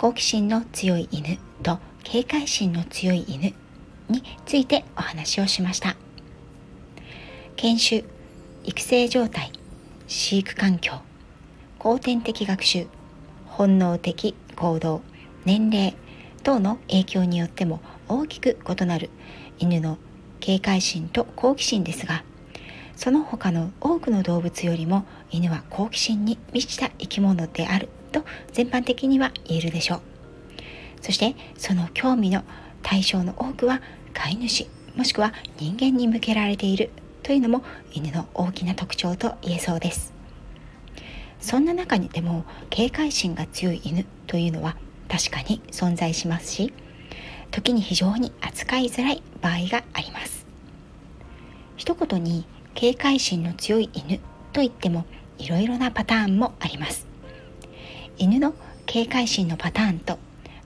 好奇心の強い犬と警戒心の強い犬についてお話をしました。研修育成状態飼育環境後天的学習本能的行動年齢等の影響によっても大きく異なる犬の警戒心と好奇心ですがその他の多くの動物よりも犬は好奇心に満ちた生き物である。と全般的には言えるでしょう。そしてその興味の対象の多くは飼い主もしくは人間に向けられているというのも犬の大きな特徴と言えそうです。そんな中にでも警戒心が強い犬というのは確かに存在しますし時に非常に扱いづらい場合があります。一言に警戒心の強い犬といってもいろいろなパターンもあります。犬の警戒心のパターンと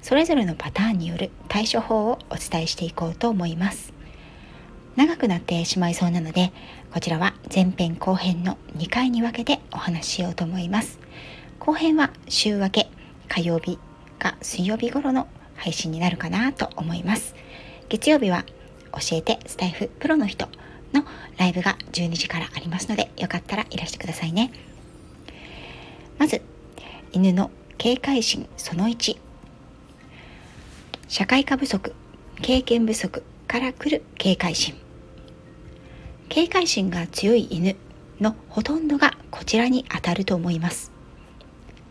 それぞれのパターンによる対処法をお伝えしていこうと思います。長くなってしまいそうなのでこちらは前編後編の2回に分けてお話ししようと思います。後編は週明け火曜日か水曜日頃の配信になるかなと思います。月曜日は教えてスタイフプロの人のライブが12時からありますのでよかったらいらしてくださいね。まず犬の警戒心その1社会科不足経験不足から来る警戒心。警戒心が強い犬のほとんどがこちらにあたると思います。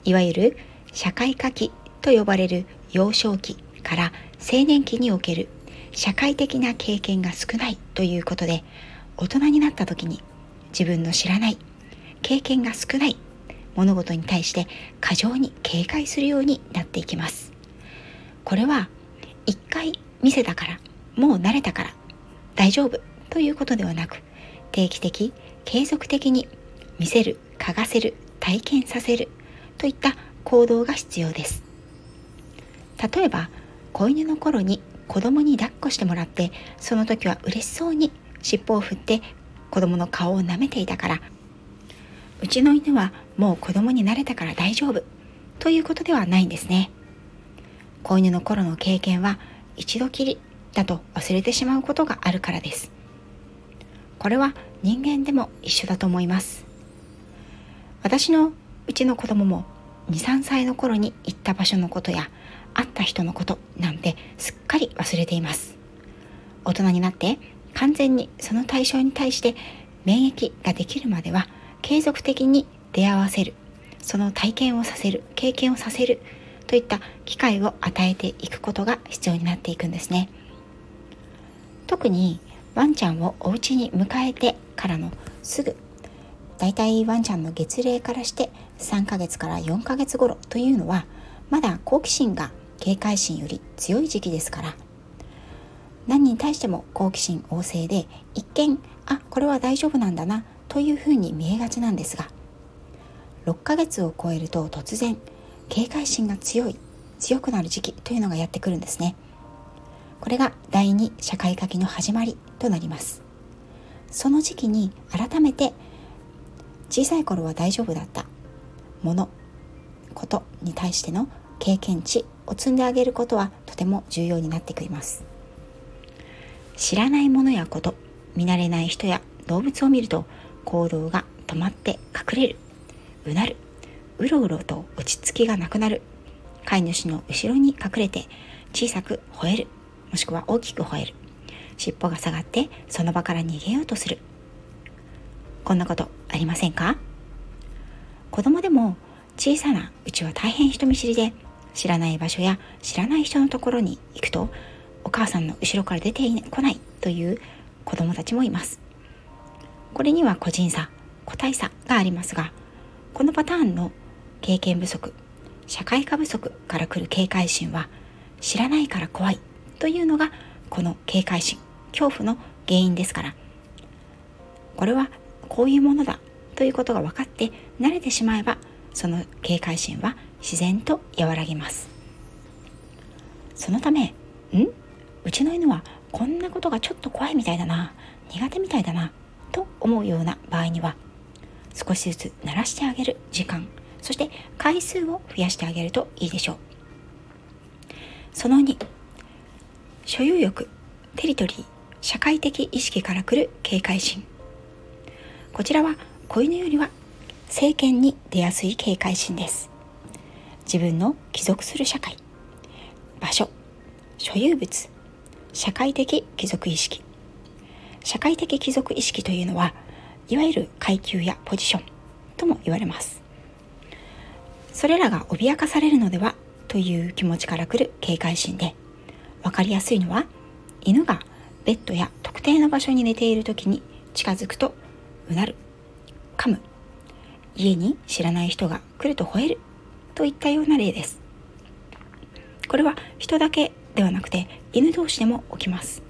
いわゆる社会科期と呼ばれる幼少期から青年期における社会的な経験が少ないということで大人になった時に自分の知らない経験が少ない物事に対して過剰に警戒するようになっていきます。これは一回見せたからもう慣れたから大丈夫ということではなく定期的継続的に見せる嗅がせる体験させるといった行動が必要です。例えば子犬の頃に子供に抱っこしてもらってその時は嬉しそうに尻尾を振って子供の顔を舐めていたからうちの犬はもう子供になれたから大丈夫。ということではないんですね。子犬の頃の経験は一度きりだと忘れてしまうことがあるからです。これは人間でも一緒だと思います。私のうちの子供も23歳の頃に行った場所のことや会った人のことなんてすっかり忘れています。大人になって完全にその対象に対して免疫ができるまでは継続的に出会わせる。その体験をさせる。経験をさせる。といった機会を与えていくことが必要になっていくんですね。特にワンちゃんをお家に迎えてからのすぐだいたいワンちゃんの月齢からして3ヶ月から4ヶ月頃というのはまだ好奇心が警戒心より強い時期ですから何に対しても好奇心旺盛で一見あこれは大丈夫なんだなというふうに見えがちなんですが6ヶ月を超えると突然警戒心が強い強くなる時期というのがやってくるんですね。これが第2社会科期の始まりとなります。その時期に改めて小さい頃は大丈夫だったものことに対しての経験値を積んであげることはとても重要になってきます。知らないものやこと見慣れない人や動物を見ると行動が止まって隠れる。うなる。うろうろと落ち着きがなくなる。飼い主の後ろに隠れて小さく吠える。もしくは大きく吠える。尻尾が下がってその場から逃げようとする。こんなことありませんか？子供でも小さなうちは大変人見知りで知らない場所や知らない人のところに行くとお母さんの後ろから出てこないという子供たちもいます。これには個人差個体差がありますがこのパターンの経験不足社会科不足から来る警戒心は知らないから怖いというのがこの警戒心恐怖の原因ですから。これはこういうものだということが分かって慣れてしまえばその警戒心は自然と和らぎます。そのためん？うちの犬はこんなことがちょっと怖いみたいだな苦手みたいだなと思うような場合には少しずつ慣らしてあげる時間そして回数を増やしてあげるといいでしょう。その2所有欲テリトリー社会的意識からくる警戒心。こちらは子犬よりは政権に出やすい警戒心です。自分の帰属する社会場所所有物社会的帰属意識。社会的帰属意識というのはいわゆる階級やポジションとも言われます。それらが脅かされるのではという気持ちからくる警戒心で分かりやすいのは犬がベッドや特定の場所に寝ている時に近づくとうなる噛む。家に知らない人が来ると吠える。といったような例です。これは人だけではなくて犬同士でも起きます。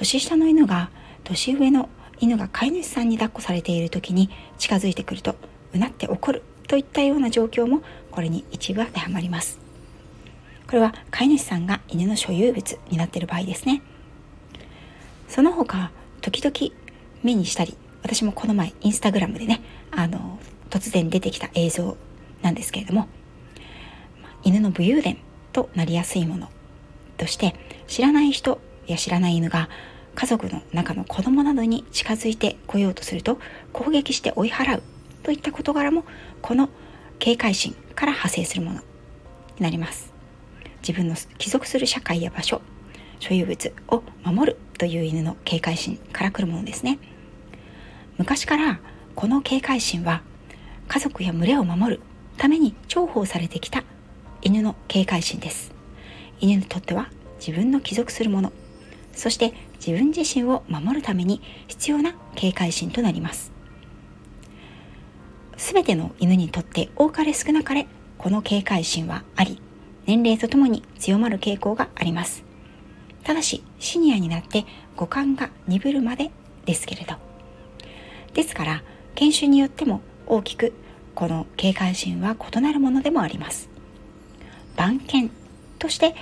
年下の犬が年上の犬が飼い主さんに抱っこされている時に近づいてくるとうなって怒るといったような状況もこれに一部当てはまります。これは飼い主さんが犬の所有物になっている場合ですね。その他時々目にしたり私もこの前インスタグラムでねあの突然出てきた映像なんですけれども犬の武勇伝となりやすいものとして知らない人や知らない犬が家族の中の子供などに近づいてこようとすると攻撃して追い払うといった事柄もこの警戒心から派生するものになります。自分の帰属する社会や場所所有物を守るという犬の警戒心から来るものですね。昔からこの警戒心は家族や群れを守るために重宝されてきた犬の警戒心です。犬にとっては自分の帰属するものそして自分自身を守るために必要な警戒心となります。全ての犬にとって多かれ少なかれこの警戒心はあり年齢とともに強まる傾向があります。ただしシニアになって五感が鈍るまでですけれど。ですから犬種によっても大きくこの警戒心は異なるものでもあります。番犬として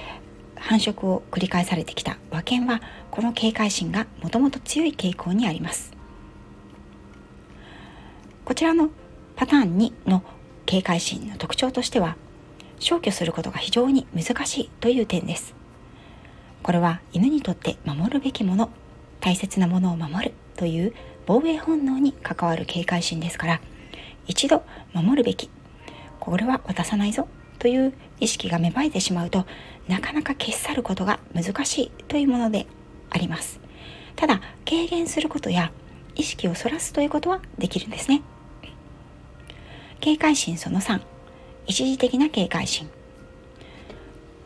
繁殖を繰り返されてきた和犬はこの警戒心がもともと強い傾向にあります。こちらのパターン2の警戒心の特徴としては消去することが非常に難しいという点です。これは犬にとって守るべきもの大切なものを守るという防衛本能に関わる警戒心ですから一度守るべきこれは渡さないぞという意識が芽生えてしまうとなかなか消し去ることが難しいというものであります。ただ軽減することや意識をそらすということはできるんですね。警戒心その3一時的な警戒心。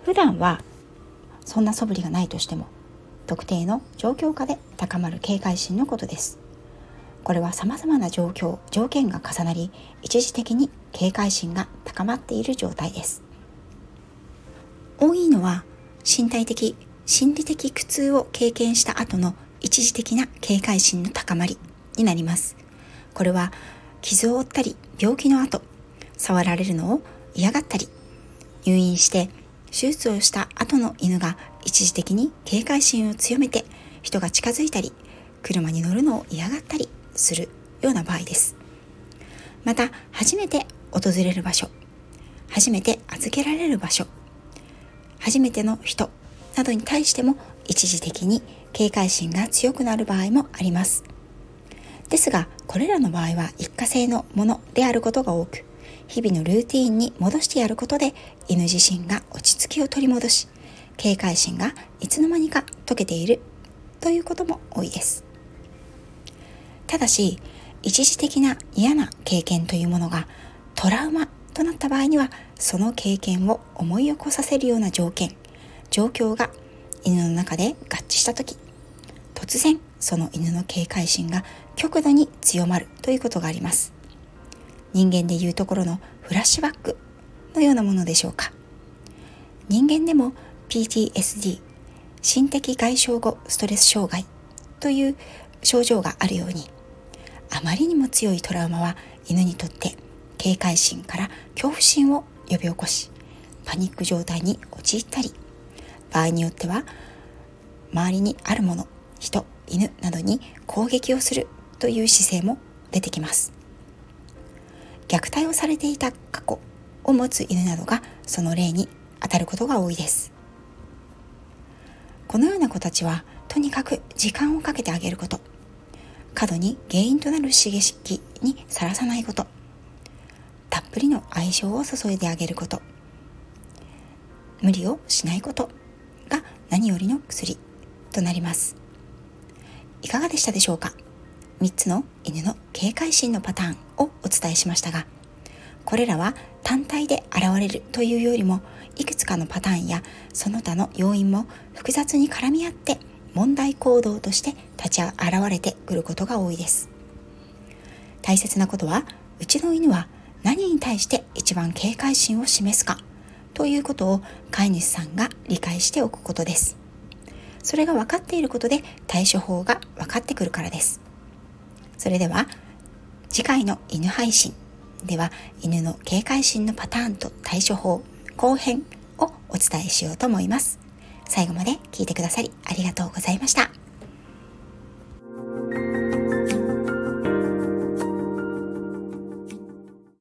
普段はそんな素振りがないとしても特定の状況下で高まる警戒心のことです。これは様々な状況条件が重なり一時的に警戒心が高まっている状態です。多いのは身体的心理的苦痛を経験した後の一時的な警戒心の高まりになります。これは傷を負ったり病気の後触られるのを嫌がったり入院して手術をした後の犬が一時的に警戒心を強めて人が近づいたり車に乗るのを嫌がったりするような場合です。また初めて訪れる場所初めて預けられる場所初めての人などに対しても一時的に警戒心が強くなる場合もあります。ですがこれらの場合は一過性のものであることが多く日々のルーティーンに戻してやることで犬自身が落ち着きを取り戻し警戒心がいつの間にか解けているということも多いです。ただし一時的な嫌な経験というものがトラウマとなった場合にはその経験を思い起こさせるような条件。状況が犬の中で合致した時。突然その犬の警戒心が極度に強まるということがあります。人間でいうところのフラッシュバックのようなものでしょうか。人間でも PTSD 心的外傷後ストレス障害という症状があるようにあまりにも強いトラウマは犬にとって警戒心から恐怖心を呼び起こしパニック状態に陥ったり場合によっては周りにあるもの人犬などに攻撃をするという姿勢も出てきます。虐待をされていた過去を持つ犬などがその例に当たることが多いです。このような子たちはとにかく時間をかけてあげること。過度に原因となる刺激にさらさないこと。たっぷりの愛情を注いであげること。無理をしないことが何よりの薬となります。いかがでしたでしょうか？3つの犬の警戒心のパターンをお伝えしましたがこれらは単体で現れるというよりもいくつかのパターンやその他の要因も複雑に絡み合って問題行動として立ち現れてくることが多いです。大切なことはうちの犬は何に対して一番警戒心を示すかということを飼い主さんが理解しておくことです。それが分かっていることで対処法が分かってくるからです。それでは次回の犬配信では犬の警戒心のパターンと対処法後編をお伝えしようと思います。最後まで聞いてくださりありがとうございました。